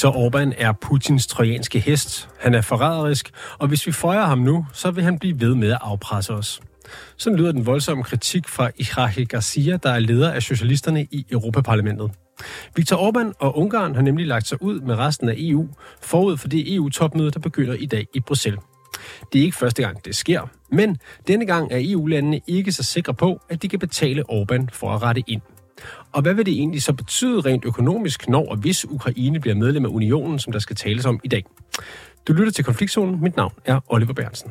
Viktor Orbán er Putins trojanske hest. Han er forræderisk, og hvis vi føjer ham nu, så vil han blive ved med at afpresse os. Sådan lyder den voldsomme kritik fra Ihache Garcia, der er leder af socialisterne i Europaparlamentet. Viktor Orbán og Ungarn har nemlig lagt sig ud med resten af EU forud for det EU-topmøde, der begynder i dag i Bruxelles. Det er ikke første gang, det sker, men denne gang er EU-landene ikke så sikre på, at de kan betale Orbán for at rette ind. Og hvad vil det egentlig så betyde rent økonomisk, når og hvis Ukraine bliver medlem af unionen, som der skal tales om i dag? Du lytter til Konfliktzonen. Mit navn er Oliver Bernsen.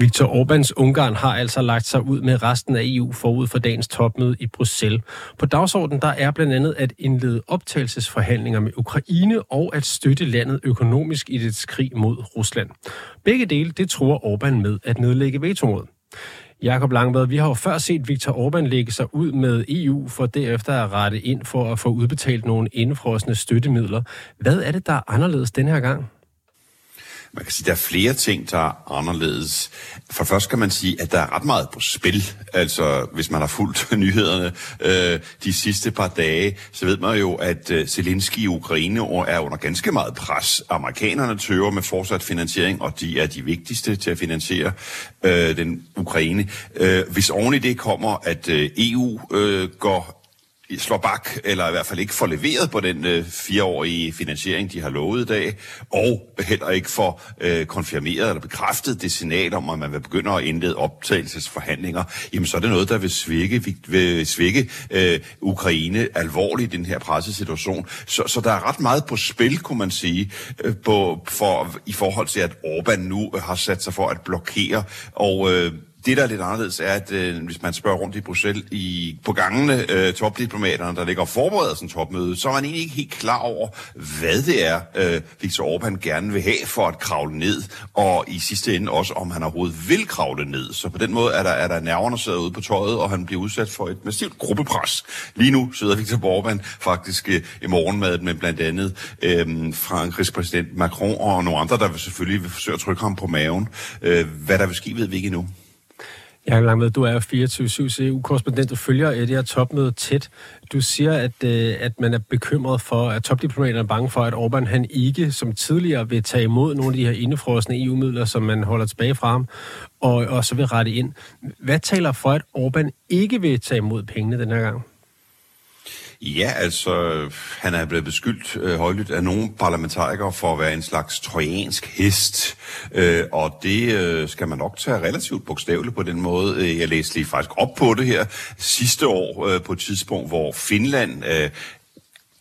Viktor Orbáns Ungarn har altså lagt sig ud med resten af EU forud for dagens topmøde i Bruxelles. På dagsordenen der er blandt andet at indlede optagelsesforhandlinger med Ukraine og at støtte landet økonomisk i dets krig mod Rusland. Begge dele det tror Orbán med at nedlægge veto mod. Jakob Langvad, vi har jo før set Viktor Orbán lægge sig ud med EU for derefter at rette ind for at få udbetalt nogle indfrosne støttemidler. Hvad er det, der er anderledes denne her gang? Man kan sige, at der er flere ting, der er anderledes. For først kan man sige, at der er ret meget på spil. Altså, hvis man har fulgt nyhederne øh, de sidste par dage, så ved man jo, at øh, Zelensky i Ukraine er under ganske meget pres. Amerikanerne tøver med fortsat finansiering, og de er de vigtigste til at finansiere øh, den Ukraine. Øh, hvis oven i det kommer, at øh, EU øh, går slår bak, eller i hvert fald ikke får leveret på den øh, fireårige finansiering, de har lovet i dag, og heller ikke får øh, konfirmeret eller bekræftet det signal om, at man vil begynde at indlede optagelsesforhandlinger, jamen så er det noget, der vil svække, vil svække øh, Ukraine alvorligt i den her pressesituation. Så, så der er ret meget på spil, kunne man sige, øh, på, for, i forhold til, at Orbán nu har sat sig for at blokere, og øh, det, der er lidt anderledes, er, at øh, hvis man spørger rundt i Bruxelles i, på gangene, øh, topdiplomaterne, der ligger og forbereder sådan topmøde, så er man egentlig ikke helt klar over, hvad det er, øh, Viktor Orbán gerne vil have for at kravle ned, og i sidste ende også, om han overhovedet vil kravle ned. Så på den måde er der, er der nerverne sidder ude på tøjet, og han bliver udsat for et massivt gruppepres. Lige nu sidder Viktor Orbán faktisk øh, i morgenmadet med blandt andet øh, Frankrigs præsident Macron og nogle andre, der vil selvfølgelig vil forsøge at trykke ham på maven. Øh, hvad der vil ske, ved vi ikke endnu. Jeg er med, du er 24-7 EU-korrespondent, du følger øh, det her topmøde tæt. Du siger, at, øh, at man er bekymret for, at topdiplomaterne er bange for, at Orbán han ikke som tidligere vil tage imod nogle af de her indefrosne EU-midler, som man holder tilbage fra ham, og, og så vil rette ind. Hvad taler for, at Orbán ikke vil tage imod pengene den her gang? Ja, altså, han er blevet beskyldt øh, højlydt af nogle parlamentarikere for at være en slags trojansk hest, øh, og det øh, skal man nok tage relativt bogstaveligt på den måde. Øh, jeg læste lige faktisk op på det her sidste år øh, på et tidspunkt, hvor Finland øh,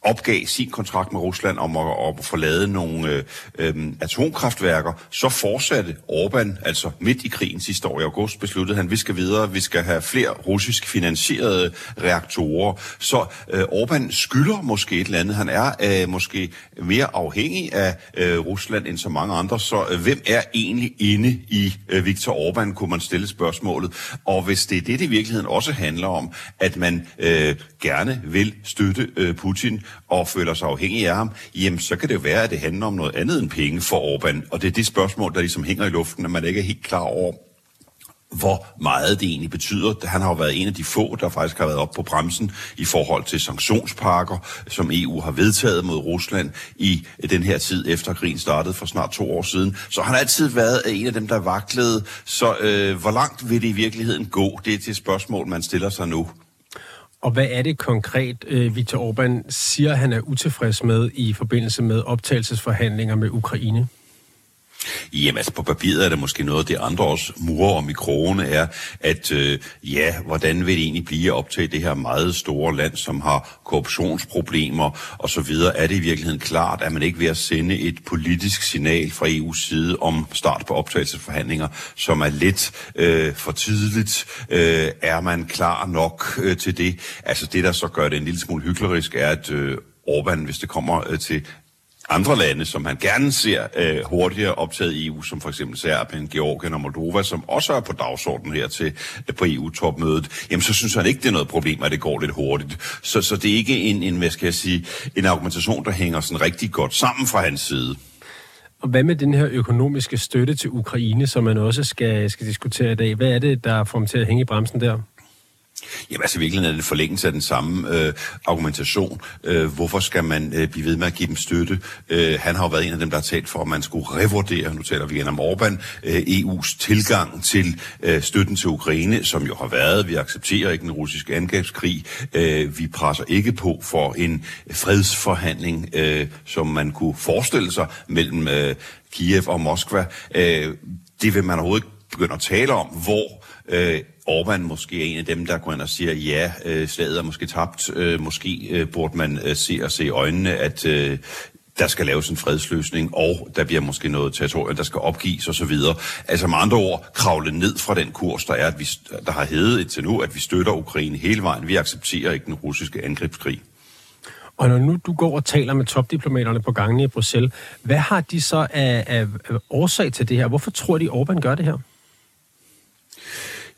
opgav sin kontrakt med Rusland om at, at forlade nogle øh, øh, atomkraftværker, så fortsatte Orbán, altså midt i krigen sidste år i august, besluttede han, at vi skal videre, vi skal have flere russisk finansierede reaktorer. Så øh, Orbán skylder måske et eller andet. Han er øh, måske mere afhængig af øh, Rusland end så mange andre. Så øh, hvem er egentlig inde i øh, Viktor Orbán, kunne man stille spørgsmålet. Og hvis det er det, det i virkeligheden også handler om, at man øh, gerne vil støtte øh, Putin, og føler sig afhængig af ham, jamen så kan det jo være, at det handler om noget andet end penge for Orbán. Og det er det spørgsmål, der ligesom hænger i luften, at man ikke er helt klar over, hvor meget det egentlig betyder. Han har jo været en af de få, der faktisk har været op på bremsen i forhold til sanktionspakker, som EU har vedtaget mod Rusland i den her tid efter krigen startede for snart to år siden. Så han har altid været en af dem, der vaklede. Så øh, hvor langt vil det i virkeligheden gå? Det er det spørgsmål, man stiller sig nu. Og hvad er det konkret, øh, Viktor Orbán siger, han er utilfreds med i forbindelse med optagelsesforhandlinger med Ukraine? Jamen altså på papiret er det måske noget, det andre også murer om i krogene er, at øh, ja, hvordan vil det egentlig blive op til det her meget store land, som har korruptionsproblemer og så videre? Er det i virkeligheden klart, at man ikke ved at sende et politisk signal fra EU's side om start på optagelsesforhandlinger, som er lidt øh, for tidligt? Øh, er man klar nok øh, til det? Altså det, der så gør det en lille smule hyklerisk, er, at øh, Orbán, hvis det kommer øh, til andre lande, som han gerne ser øh, hurtigere optaget i EU, som for eksempel Serbien, Georgien og Moldova, som også er på dagsordenen her til øh, på EU-topmødet, jamen så synes han ikke, det er noget problem, at det går lidt hurtigt. Så, så det er ikke en, en, hvad skal jeg sige, en argumentation, der hænger sådan rigtig godt sammen fra hans side. Og hvad med den her økonomiske støtte til Ukraine, som man også skal, skal diskutere i dag? Hvad er det, der får dem til at hænge i bremsen der? Jamen altså virkelig er det forlængelse af den samme øh, argumentation. Øh, hvorfor skal man øh, blive ved med at give dem støtte? Øh, han har jo været en af dem, der har talt for, at man skulle revurdere, nu taler vi igen om Orbán, øh, EU's tilgang til øh, støtten til Ukraine, som jo har været, vi accepterer ikke den russiske angrebskrig, øh, vi presser ikke på for en fredsforhandling, øh, som man kunne forestille sig mellem øh, Kiev og Moskva. Øh, det vil man overhovedet ikke begynde at tale om, hvor øh, Orbán måske er en af dem, der går ind og siger, ja, øh, slaget er måske tabt. Øh, måske øh, burde man øh, se og se i øjnene, at øh, der skal laves en fredsløsning, og der bliver måske noget territorium, der skal opgives osv. Altså med andre ord, kravle ned fra den kurs, der er, at vi, der har heddet indtil nu, at vi støtter Ukraine hele vejen. Vi accepterer ikke den russiske angrebskrig. Og når nu du går og taler med topdiplomaterne på gangene i Bruxelles, hvad har de så af, af, af årsag til det her? Hvorfor tror de, Orbán gør det her?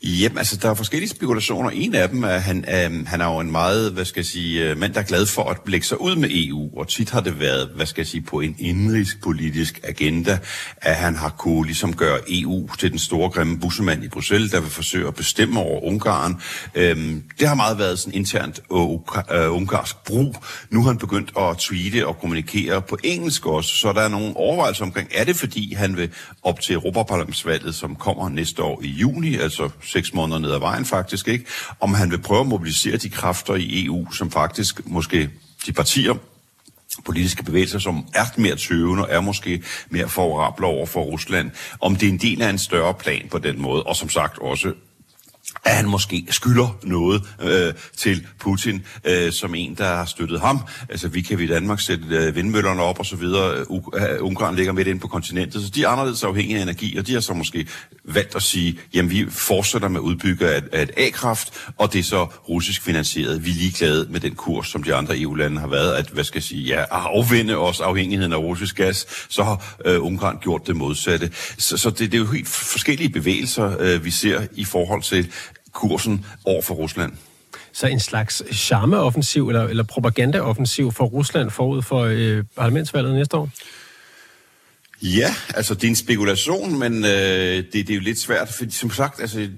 Jamen, altså, der er forskellige spekulationer. En af dem er, at han, øh, han er jo en meget, hvad skal jeg sige, øh, mand, der er glad for at lægge sig ud med EU, og tit har det været, hvad skal jeg sige, på en indrigspolitisk agenda, at han har kunne ligesom gøre EU til den store grimme bussemand i Bruxelles, der vil forsøge at bestemme over Ungarn. Øhm, det har meget været sådan internt uh, ungarsk brug. Nu har han begyndt at tweete og kommunikere på engelsk også, så der er nogle overvejelser omkring, er det fordi han vil op til Europaparlamentsvalget, som kommer næste år i juni, altså seks måneder ned ad vejen faktisk, ikke? Om han vil prøve at mobilisere de kræfter i EU, som faktisk måske de partier, politiske bevægelser, som er mere tøvende og er måske mere favorable over for Rusland, om det er en del af en større plan på den måde, og som sagt også at han måske skylder noget øh, til Putin, øh, som en, der har støttet ham. Altså, vi kan vi i Danmark sætte øh, vindmøllerne op og så videre. U- uh, Ungarn ligger midt inde på kontinentet, så de er anderledes afhængige af energi, og de har så måske valgt at sige, jamen vi fortsætter med udbygge af, af et A-kraft, og det er så russisk finansieret. Vi er ligeglade med den kurs, som de andre EU-lande har været, at, hvad skal jeg sige, ja, afvinde os afhængigheden af russisk gas, så har øh, Ungarn gjort det modsatte. Så, så det, det er jo helt forskellige bevægelser, øh, vi ser i forhold til kursen over for Rusland. Så en slags charmeoffensiv eller, eller propagandaoffensiv for Rusland forud for øh, parlamentsvalget næste år? Ja, altså det er en spekulation, men øh, det, det er jo lidt svært, fordi som sagt, altså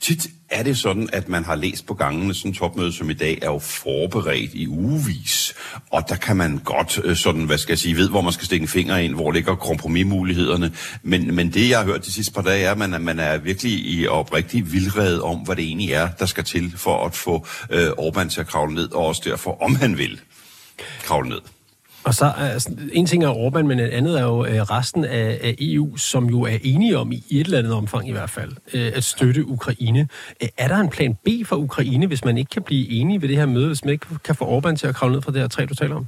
tit er det sådan, at man har læst på gangene, sådan topmøde som i dag er jo forberedt i ugevis, og der kan man godt øh, sådan, hvad skal jeg sige, ved, hvor man skal stikke en finger ind, hvor ligger kompromismulighederne, men, men det jeg har hørt de sidste par dage er, at man, man er virkelig i oprigtig vildred om, hvad det egentlig er, der skal til for at få øh, Orbán til at kravle ned, og også derfor, om han vil kravle ned. Og så altså, en ting er Orbán, men en andet er jo øh, resten af, af EU, som jo er enige om, i et eller andet omfang i hvert fald, øh, at støtte Ukraine. Øh, er der en plan B for Ukraine, hvis man ikke kan blive enige ved det her møde, hvis man ikke kan få Orbán til at kravle ned fra det her træ, du taler om?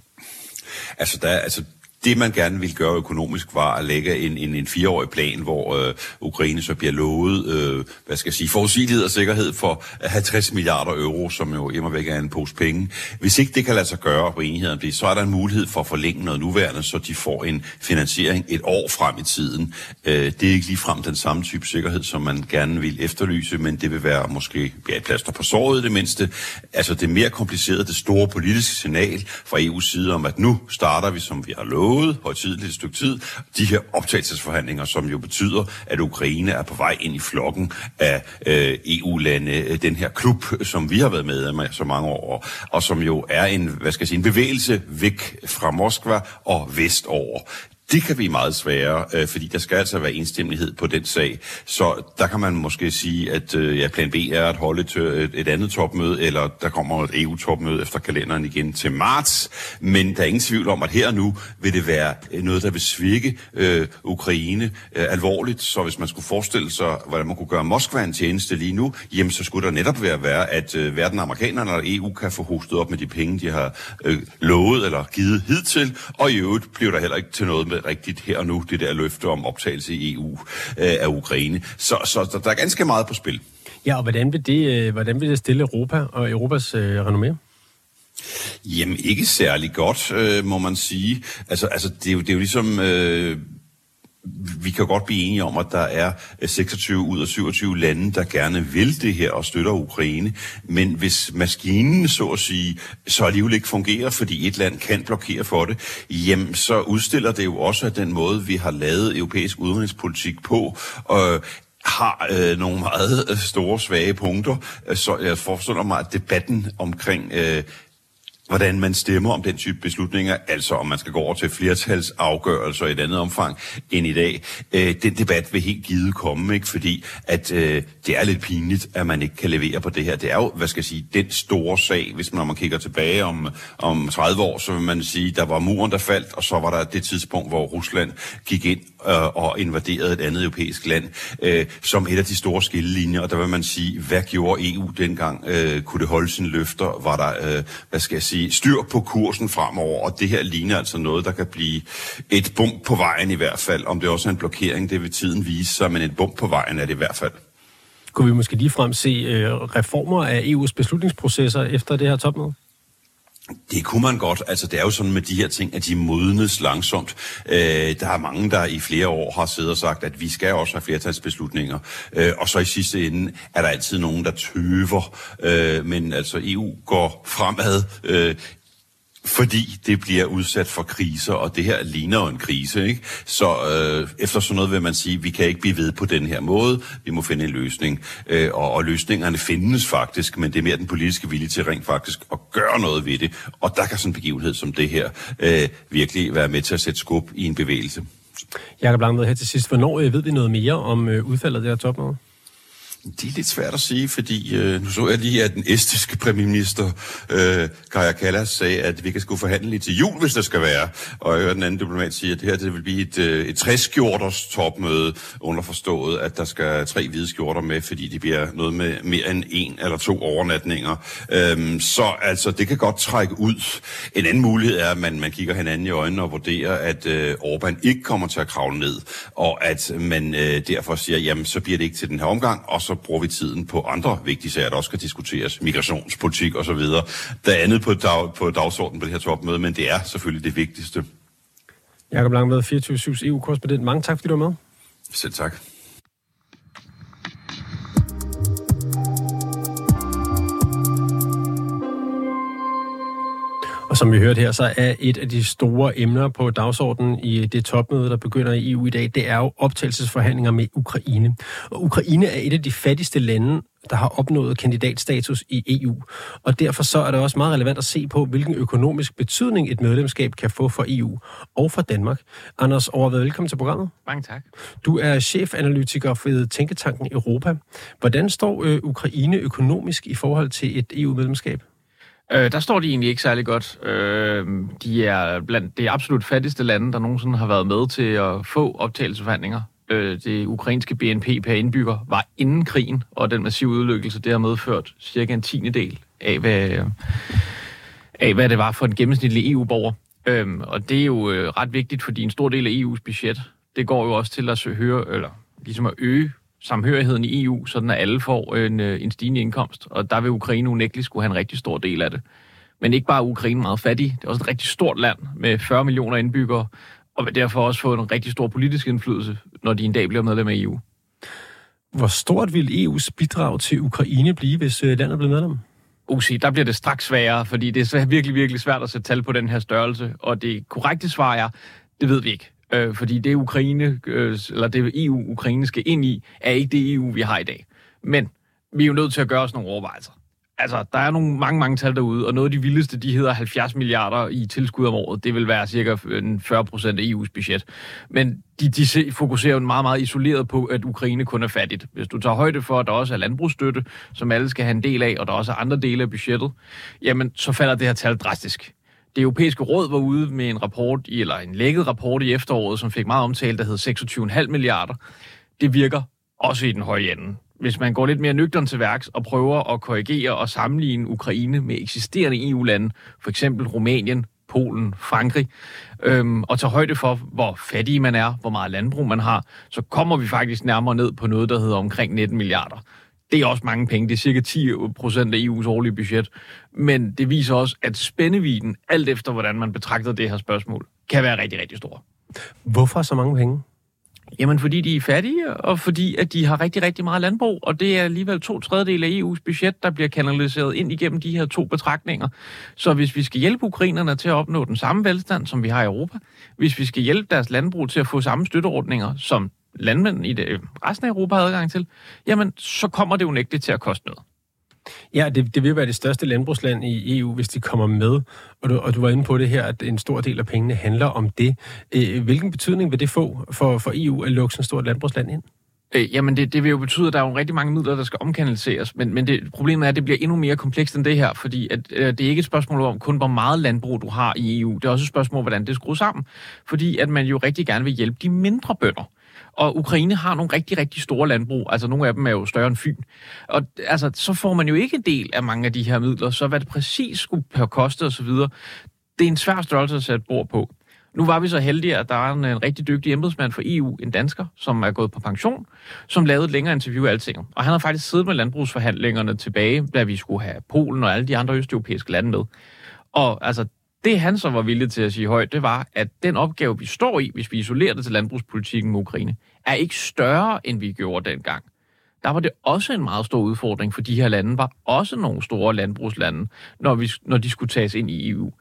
Altså, der, altså det, man gerne ville gøre økonomisk, var at lægge en, en, en fireårig plan, hvor øh, Ukraine så bliver lovet, øh, hvad skal jeg sige, forudsigelighed og sikkerhed for 50 milliarder euro, som jo hjemme væk er en pose penge. Hvis ikke det kan lade sig gøre på enigheden det, så er der en mulighed for at forlænge noget nuværende, så de får en finansiering et år frem i tiden. Øh, det er ikke lige frem den samme type sikkerhed, som man gerne vil efterlyse, men det vil være måske ja, et plaster på såret det mindste. Altså det mere komplicerede, det store politiske signal fra EU's side om, at nu starter vi, som vi har lovet, lovet højtidligt et stykke tid, de her optagelsesforhandlinger, som jo betyder, at Ukraine er på vej ind i flokken af øh, EU-lande, øh, den her klub, som vi har været med af så mange år, og som jo er en, hvad skal jeg sige, en bevægelse væk fra Moskva og vestover. Det kan blive meget sværere, øh, fordi der skal altså være enstemmighed på den sag. Så der kan man måske sige, at øh, ja, plan B er at holde et, et, et andet topmøde, eller der kommer et EU-topmøde efter kalenderen igen til marts. Men der er ingen tvivl om, at her og nu vil det være noget, der vil svirke øh, Ukraine øh, alvorligt. Så hvis man skulle forestille sig, hvordan man kunne gøre Moskva en tjeneste lige nu, jamen så skulle der netop være, være at øh, hverken amerikanerne eller EU kan få hostet op med de penge, de har øh, lovet eller givet hidtil. Og i øvrigt bliver der heller ikke til noget med rigtigt her og nu, det der løfte om optagelse i EU øh, af Ukraine. Så, så der, der er ganske meget på spil. Ja, og hvordan vil det, øh, hvordan vil det stille Europa og Europas øh, renommé? Jamen, ikke særlig godt, øh, må man sige. Altså, altså det, er jo, det er jo ligesom... Øh, vi kan godt blive enige om, at der er øh, 26 ud af 27 lande, der gerne vil det her og støtter Ukraine. Men hvis maskinen, så at sige, så alligevel ikke fungerer, fordi et land kan blokere for det, jamen så udstiller det jo også at den måde, vi har lavet europæisk udenrigspolitik på, og øh, har øh, nogle meget øh, store svage punkter. Så jeg forestiller mig, at debatten omkring øh, hvordan man stemmer om den type beslutninger, altså om man skal gå over til flertalsafgørelser i et andet omfang end i dag. Øh, den debat vil helt givet komme, ikke? fordi at øh, det er lidt pinligt, at man ikke kan levere på det her. Det er jo, hvad skal jeg sige, den store sag, hvis man, når man kigger tilbage om, om 30 år, så vil man sige, der var muren, der faldt, og så var der det tidspunkt, hvor Rusland gik ind øh, og invaderede et andet europæisk land, øh, som et af de store skillelinjer, og der vil man sige, hvad gjorde EU dengang? Øh, kunne det holde sine løfter? Var der, øh, hvad skal jeg sige, styr på kursen fremover? Og det her ligner altså noget, der kan blive et bump på vejen i hvert fald. Om det også er en blokering, det vil tiden vise sig, men et bump på vejen er det i hvert fald. Kunne vi måske lige frem se øh, reformer af EU's beslutningsprocesser efter det her topmøde? Det kunne man godt. Altså, det er jo sådan med de her ting, at de modnes langsomt. Øh, der er mange, der i flere år har siddet og sagt, at vi skal også have flertalsbeslutninger. Øh, og så i sidste ende er der altid nogen, der tøver. Øh, men altså, EU går fremad. Øh, fordi det bliver udsat for kriser, og det her ligner jo en krise. Ikke? Så øh, efter sådan noget vil man sige, at vi kan ikke blive ved på den her måde, vi må finde en løsning. Øh, og, og løsningerne findes faktisk, men det er mere den politiske vilje til rent faktisk at gøre noget ved det. Og der kan sådan en begivenhed som det her øh, virkelig være med til at sætte skub i en bevægelse. Jakob Langved, her til sidst. Hvornår øh, ved vi noget mere om øh, udfaldet af det her topmøde? Det er lidt svært at sige, fordi øh, nu så jeg lige, at den estiske premierminister øh, Kaja Kallas sagde, at vi kan skulle forhandle lige til jul, hvis der skal være. Og jeg hørte den anden diplomat sige, at det her det vil blive et, øh, et 60-skjorters topmøde, underforstået, at der skal tre hvide skjorter med, fordi de bliver noget med mere end en eller to overnatninger. Øhm, så altså, det kan godt trække ud. En anden mulighed er, at man, man kigger hinanden i øjnene og vurderer, at øh, Orbán ikke kommer til at kravle ned, og at man øh, derfor siger, jamen, så bliver det ikke til den her omgang, og så så bruger vi tiden på andre vigtige sager, der også skal diskuteres, migrationspolitik osv. Der er andet på, dag, på dagsordenen på det her topmøde, men det er selvfølgelig det vigtigste. Jakob Langved, 24 EU-korrespondent. Mange tak, fordi du var med. Selv tak. Og som vi hørte her, så er et af de store emner på dagsordenen i det topmøde, der begynder i EU i dag, det er jo optagelsesforhandlinger med Ukraine. Og Ukraine er et af de fattigste lande, der har opnået kandidatstatus i EU. Og derfor så er det også meget relevant at se på, hvilken økonomisk betydning et medlemskab kan få for EU og for Danmark. Anders Overved, velkommen til programmet. Mange tak. Du er chefanalytiker for Tænketanken Europa. Hvordan står øh, Ukraine økonomisk i forhold til et EU-medlemskab? Øh, der står de egentlig ikke særlig godt. Øh, de er blandt det absolut fattigste lande, der nogensinde har været med til at få optagelsesforhandlinger. Øh, det ukrainske BNP per indbygger var inden krigen, og den massive udlykkelse, det har medført cirka en tiende del af, hvad, af, hvad det var for en gennemsnitlig EU-borger. Øh, og det er jo øh, ret vigtigt, fordi en stor del af EU's budget, det går jo også til at høre, eller ligesom at øge samhørigheden i EU, sådan at alle får en, øh, en stigende indkomst. Og der vil Ukraine unægteligt skulle have en rigtig stor del af det. Men ikke bare Ukraine meget fattig, det er også et rigtig stort land med 40 millioner indbyggere, og vil derfor også få en rigtig stor politisk indflydelse, når de en dag bliver medlem af EU. Hvor stort vil EU's bidrag til Ukraine blive, hvis øh, landet bliver medlem? Usi, der bliver det straks sværere, fordi det er virkelig, virkelig svært at sætte tal på den her størrelse. Og det korrekte svar er, det ved vi ikke øh, fordi det Ukraine, øh, eller det EU, Ukraine skal ind i, er ikke det EU, vi har i dag. Men vi er jo nødt til at gøre os nogle overvejelser. Altså, der er nogle mange, mange tal derude, og noget af de vildeste, de hedder 70 milliarder i tilskud om året. Det vil være cirka øh, 40 procent af EU's budget. Men de, de fokuserer jo meget, meget isoleret på, at Ukraine kun er fattigt. Hvis du tager højde for, at der også er landbrugsstøtte, som alle skal have en del af, og der også er andre dele af budgettet, jamen, så falder det her tal drastisk. Det europæiske råd var ude med en rapport, eller en lækket rapport i efteråret, som fik meget omtale, der hed 26,5 milliarder. Det virker også i den høje ende. Hvis man går lidt mere nøgtern til værks og prøver at korrigere og sammenligne Ukraine med eksisterende EU-lande, for eksempel Rumænien, Polen, Frankrig, øhm, og tager højde for, hvor fattig man er, hvor meget landbrug man har, så kommer vi faktisk nærmere ned på noget, der hedder omkring 19 milliarder. Det er også mange penge. Det er cirka 10 procent af EU's årlige budget. Men det viser også, at spændeviden, alt efter hvordan man betragter det her spørgsmål, kan være rigtig, rigtig stor. Hvorfor så mange penge? Jamen, fordi de er fattige, og fordi at de har rigtig, rigtig meget landbrug, og det er alligevel to tredjedel af EU's budget, der bliver kanaliseret ind igennem de her to betragtninger. Så hvis vi skal hjælpe ukrainerne til at opnå den samme velstand, som vi har i Europa, hvis vi skal hjælpe deres landbrug til at få samme støtteordninger, som landmænd i det, resten af Europa har adgang til, jamen, så kommer det unægteligt til at koste noget. Ja, det, det vil være det største landbrugsland i EU, hvis de kommer med. Og du, og du var inde på det her, at en stor del af pengene handler om det. Øh, hvilken betydning vil det få for, for EU at lukke sådan et stort landbrugsland ind? Øh, jamen, det, det vil jo betyde, at der er jo rigtig mange midler, der skal omkanaliseres. Men, men det, problemet er, at det bliver endnu mere komplekst end det her, fordi at, øh, det er ikke et spørgsmål om kun, hvor meget landbrug du har i EU. Det er også et spørgsmål hvordan det skruer sammen. Fordi at man jo rigtig gerne vil hjælpe de mindre bønder. Og Ukraine har nogle rigtig, rigtig store landbrug. Altså nogle af dem er jo større end Fyn. Og altså, så får man jo ikke en del af mange af de her midler. Så hvad det præcis skulle koste osv., det er en svær størrelse at sætte bord på. Nu var vi så heldige, at der er en, en rigtig dygtig embedsmand for EU, en dansker, som er gået på pension, som lavede et længere interview af alting. Og han har faktisk siddet med landbrugsforhandlingerne tilbage, da vi skulle have Polen og alle de andre østeuropæiske lande med. Og altså, det han så var villig til at sige højt, det var, at den opgave, vi står i, hvis vi isolerer det til landbrugspolitikken med Ukraine, er ikke større, end vi gjorde dengang. Der var det også en meget stor udfordring, for de her lande var også nogle store landbrugslande, når, vi, når de skulle tages ind i EU.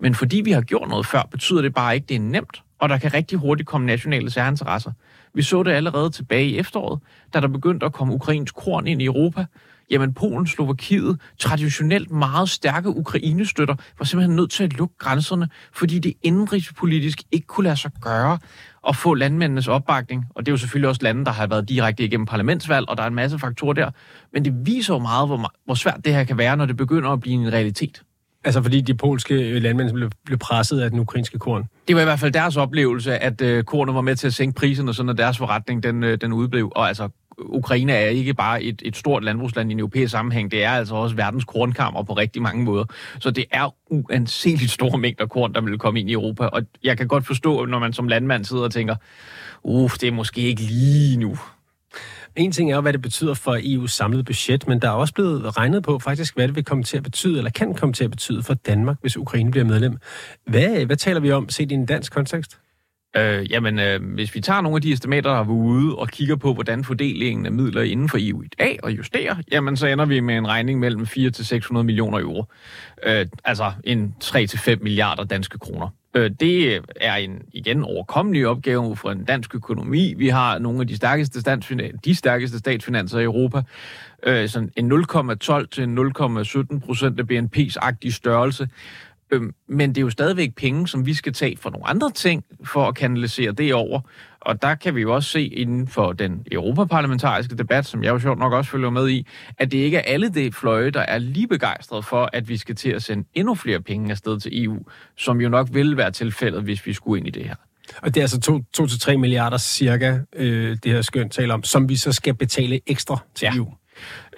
Men fordi vi har gjort noget før, betyder det bare ikke, at det er nemt, og der kan rigtig hurtigt komme nationale særinteresser. Vi så det allerede tilbage i efteråret, da der begyndte at komme ukrainsk korn ind i Europa, jamen Polen, Slovakiet, traditionelt meget stærke Ukraine-støtter, var simpelthen nødt til at lukke grænserne, fordi det indrigspolitisk ikke kunne lade sig gøre at få landmændenes opbakning. Og det er jo selvfølgelig også lande, der har været direkte igennem parlamentsvalg, og der er en masse faktorer der. Men det viser jo meget, hvor, hvor svært det her kan være, når det begynder at blive en realitet. Altså fordi de polske landmænd blev, blev presset af den ukrainske korn? Det var i hvert fald deres oplevelse, at øh, kornet var med til at sænke priserne, så når deres forretning den, øh, den udblev. Og altså, Ukraine er ikke bare et, et stort landbrugsland i en europæisk sammenhæng, det er altså også verdens kornkammer på rigtig mange måder. Så det er uanseligt store mængder korn, der vil komme ind i Europa. Og jeg kan godt forstå, når man som landmand sidder og tænker, uff, det er måske ikke lige nu. En ting er hvad det betyder for EU's samlede budget, men der er også blevet regnet på faktisk, hvad det vil komme til at betyde, eller kan komme til at betyde for Danmark, hvis Ukraine bliver medlem. Hvad, hvad taler vi om set i en dansk kontekst? Øh, jamen, øh, hvis vi tager nogle af de estimater, der er ude, og kigger på, hvordan fordelingen af midler inden for EU i dag og justerer, jamen så ender vi med en regning mellem 4 til 600 millioner euro. Øh, altså en 3 til 5 milliarder danske kroner. Øh, det er en igen overkommelig opgave for en dansk økonomi. Vi har nogle af de stærkeste, de stærkeste statsfinanser i Europa. Øh, sådan en 0,12 til 0,17 procent af BNP's agtige størrelse. Øhm, men det er jo stadigvæk penge, som vi skal tage for nogle andre ting, for at kanalisere det over. Og der kan vi jo også se inden for den europaparlamentariske debat, som jeg jo sjovt nok også følger med i, at det ikke er alle det fløje, der er lige begejstrede for, at vi skal til at sende endnu flere penge afsted til EU, som jo nok vil være tilfældet, hvis vi skulle ind i det her. Og det er altså 2-3 milliarder cirka, øh, det her skønt taler om, som vi så skal betale ekstra til ja. EU.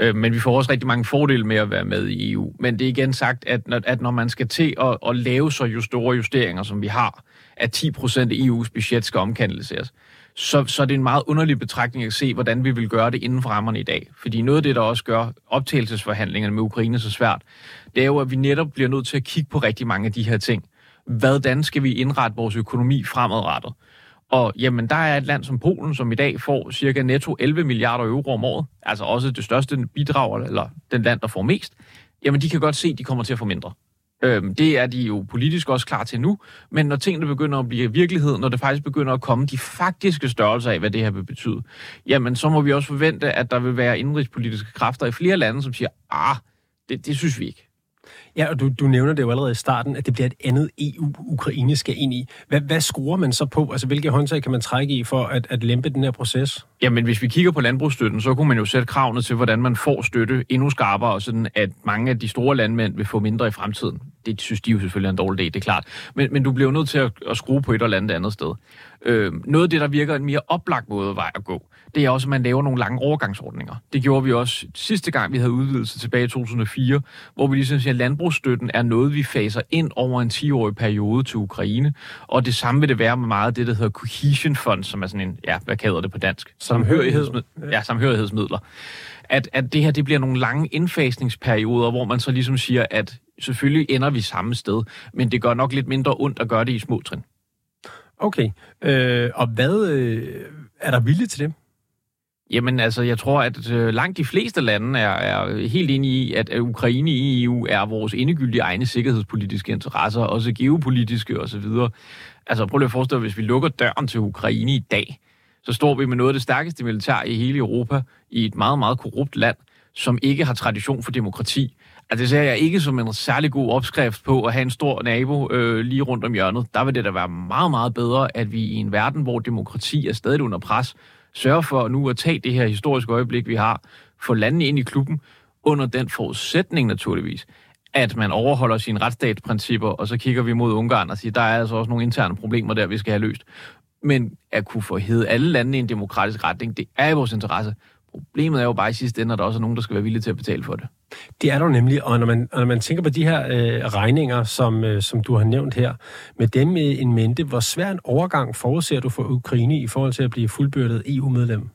Øh, men vi får også rigtig mange fordele med at være med i EU. Men det er igen sagt, at når, at når man skal til at, at lave så jo store justeringer, som vi har, at 10 procent af EU's budget skal omkanaliseres, så, så det er det en meget underlig betragtning at se, hvordan vi vil gøre det inden for rammerne i dag. Fordi noget af det, der også gør optagelsesforhandlingerne med Ukraine så svært, det er jo, at vi netop bliver nødt til at kigge på rigtig mange af de her ting. Hvordan skal vi indrette vores økonomi fremadrettet? Og jamen, der er et land som Polen, som i dag får cirka netto 11 milliarder euro om året, altså også det største bidrag, eller den land, der får mest, jamen de kan godt se, at de kommer til at få mindre. Øhm, det er de jo politisk også klar til nu, men når tingene begynder at blive virkelighed, når det faktisk begynder at komme de faktiske størrelser af, hvad det her vil betyde, jamen så må vi også forvente, at der vil være indrigspolitiske kræfter i flere lande, som siger, ah, det, det synes vi ikke. Ja, og du, du nævner det jo allerede i starten, at det bliver et andet EU, Ukraine skal ind i. Hvad, hvad skruer man så på? Altså, hvilke håndtag kan man trække i for at, at lempe den her proces? Jamen, hvis vi kigger på landbrugsstøtten, så kunne man jo sætte kravene til, hvordan man får støtte endnu skarpere, sådan at mange af de store landmænd vil få mindre i fremtiden. Det synes de jo selvfølgelig er en dårlig idé, det er klart. Men, men du bliver jo nødt til at, at skrue på et eller andet andet sted. Øh, noget af det, der virker en mere oplagt måde vej at gå, det er også, at man laver nogle lange overgangsordninger. Det gjorde vi også sidste gang, vi havde udvidelse tilbage i 2004, hvor vi ligesom siger, at landbrugsstøtten er noget, vi faser ind over en 10-årig periode til Ukraine. Og det samme vil det være med meget af det, der hedder Cohesion Fund, som er sådan en, ja, hvad kalder det på dansk? Samhørighedsmidler. Ja, samhørighedsmidler. At, at det her, det bliver nogle lange indfasningsperioder, hvor man så ligesom siger, at selvfølgelig ender vi samme sted, men det gør nok lidt mindre ondt at gøre det i små trin. Okay. Øh, og hvad øh, er der vilje til det? Jamen altså, jeg tror, at øh, langt de fleste lande er, er helt enige i, at Ukraine i EU er vores endegyldige egne sikkerhedspolitiske interesser, også geopolitiske osv. Altså prøv lige at forestille dig, hvis vi lukker døren til Ukraine i dag, så står vi med noget af det stærkeste militær i hele Europa, i et meget, meget korrupt land, som ikke har tradition for demokrati. Altså, det ser jeg ikke som en særlig god opskrift på at have en stor nabo øh, lige rundt om hjørnet. Der vil det da være meget, meget bedre, at vi i en verden, hvor demokrati er stadig under pres, sørger for nu at tage det her historiske øjeblik, vi har, få landene ind i klubben, under den forudsætning naturligvis, at man overholder sine retsstatsprincipper, og så kigger vi mod Ungarn og siger, der er altså også nogle interne problemer der, vi skal have løst. Men at kunne få hed alle landene i en demokratisk retning, det er i vores interesse. Problemet er jo bare i sidste ende, at der også er nogen, der skal være villige til at betale for det. Det er der nemlig, og når man, og når man tænker på de her øh, regninger, som, øh, som du har nævnt her, med dem i en mente, hvor svær en overgang forudser du for Ukraine i forhold til at blive fuldbyrdet EU-medlem?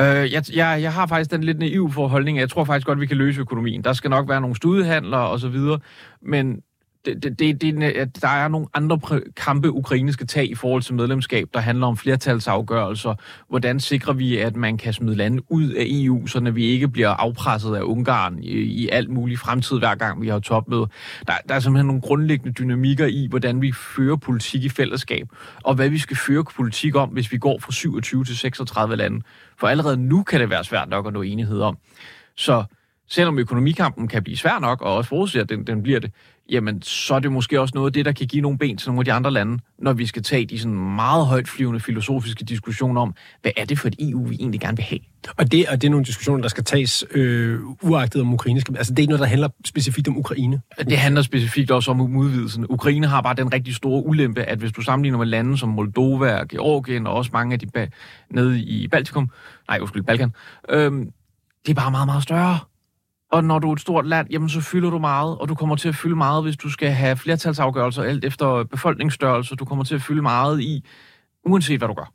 Øh, jeg, jeg, jeg har faktisk den lidt naiv forholdning, jeg tror faktisk godt, vi kan løse økonomien. Der skal nok være nogle studehandler og så videre, men det, det, det, det, der er nogle andre kampe, Ukraine skal tage i forhold til medlemskab, der handler om flertalsafgørelser. Hvordan sikrer vi, at man kan smide lande ud af EU, så vi ikke bliver afpresset af Ungarn i, i alt muligt fremtid, hver gang vi har topmøde. Der, der er simpelthen nogle grundlæggende dynamikker i, hvordan vi fører politik i fællesskab, og hvad vi skal føre politik om, hvis vi går fra 27 til 36 lande. For allerede nu kan det være svært nok at nå enighed om. Så selvom økonomikampen kan blive svær nok, og også forudser, at den, den bliver det, jamen så er det måske også noget af det, der kan give nogle ben til nogle af de andre lande, når vi skal tage de sådan meget højt flyvende filosofiske diskussioner om, hvad er det for et EU, vi egentlig gerne vil have? Og det, og det er nogle diskussioner, der skal tages øh, uagtet om Ukraine. Skal, altså det er ikke noget, der handler specifikt om Ukraine? Det handler specifikt også om udvidelsen. Ukraine har bare den rigtig store ulempe, at hvis du sammenligner med lande som Moldova, Georgien og også mange af de ba- nede i Baltikum, nej, undskyld, Balkan, øh, det er bare meget, meget større. Og når du er et stort land, jamen så fylder du meget, og du kommer til at fylde meget, hvis du skal have flertalsafgørelser alt efter befolkningsstørrelse. Du kommer til at fylde meget i, uanset hvad du gør.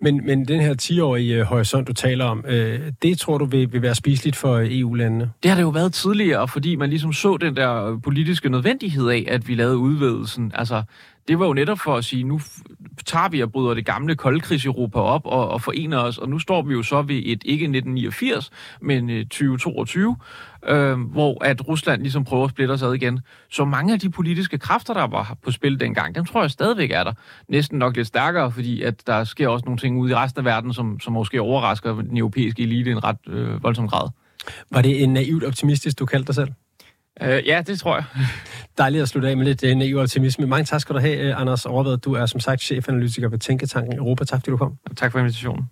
Men, men den her 10-årige øh, horisont, du taler om, øh, det tror du vil, vil være spiseligt for EU-landene? Det har det jo været tidligere, fordi man ligesom så den der politiske nødvendighed af, at vi lavede udvidelsen. Altså, det var jo netop for at sige, nu tager vi og bryder det gamle koldkrigs-Europa op og, og forener os, og nu står vi jo så ved et ikke 1989, men øh, 2022, øh, hvor at Rusland ligesom prøver at splitte os ad igen. Så mange af de politiske kræfter, der var på spil dengang, dem tror jeg stadigvæk er der. Næsten nok lidt stærkere, fordi at der sker også nogle ting ude i resten af verden, som, som måske overrasker den europæiske elite i en ret øh, voldsom grad. Var det en naivt optimistisk, du kaldte dig selv? Øh, ja, det tror jeg. Dejligt at slutte af med lidt uh, naiv optimisme. Mange tak skal du have, uh, Anders Overved. Du er som sagt chefanalytiker ved Tænketanken Europa. Tak fordi du kom. Tak for invitationen.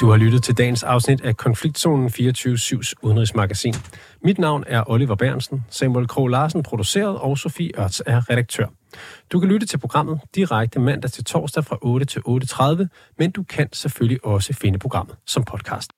Du har lyttet til dagens afsnit af Konfliktzonen 24-7's udenrigsmagasin. Mit navn er Oliver Bernsen, Samuel Krog Larsen produceret og Sofie Ørts er redaktør. Du kan lytte til programmet direkte mandag til torsdag fra 8 til 8.30, men du kan selvfølgelig også finde programmet som podcast.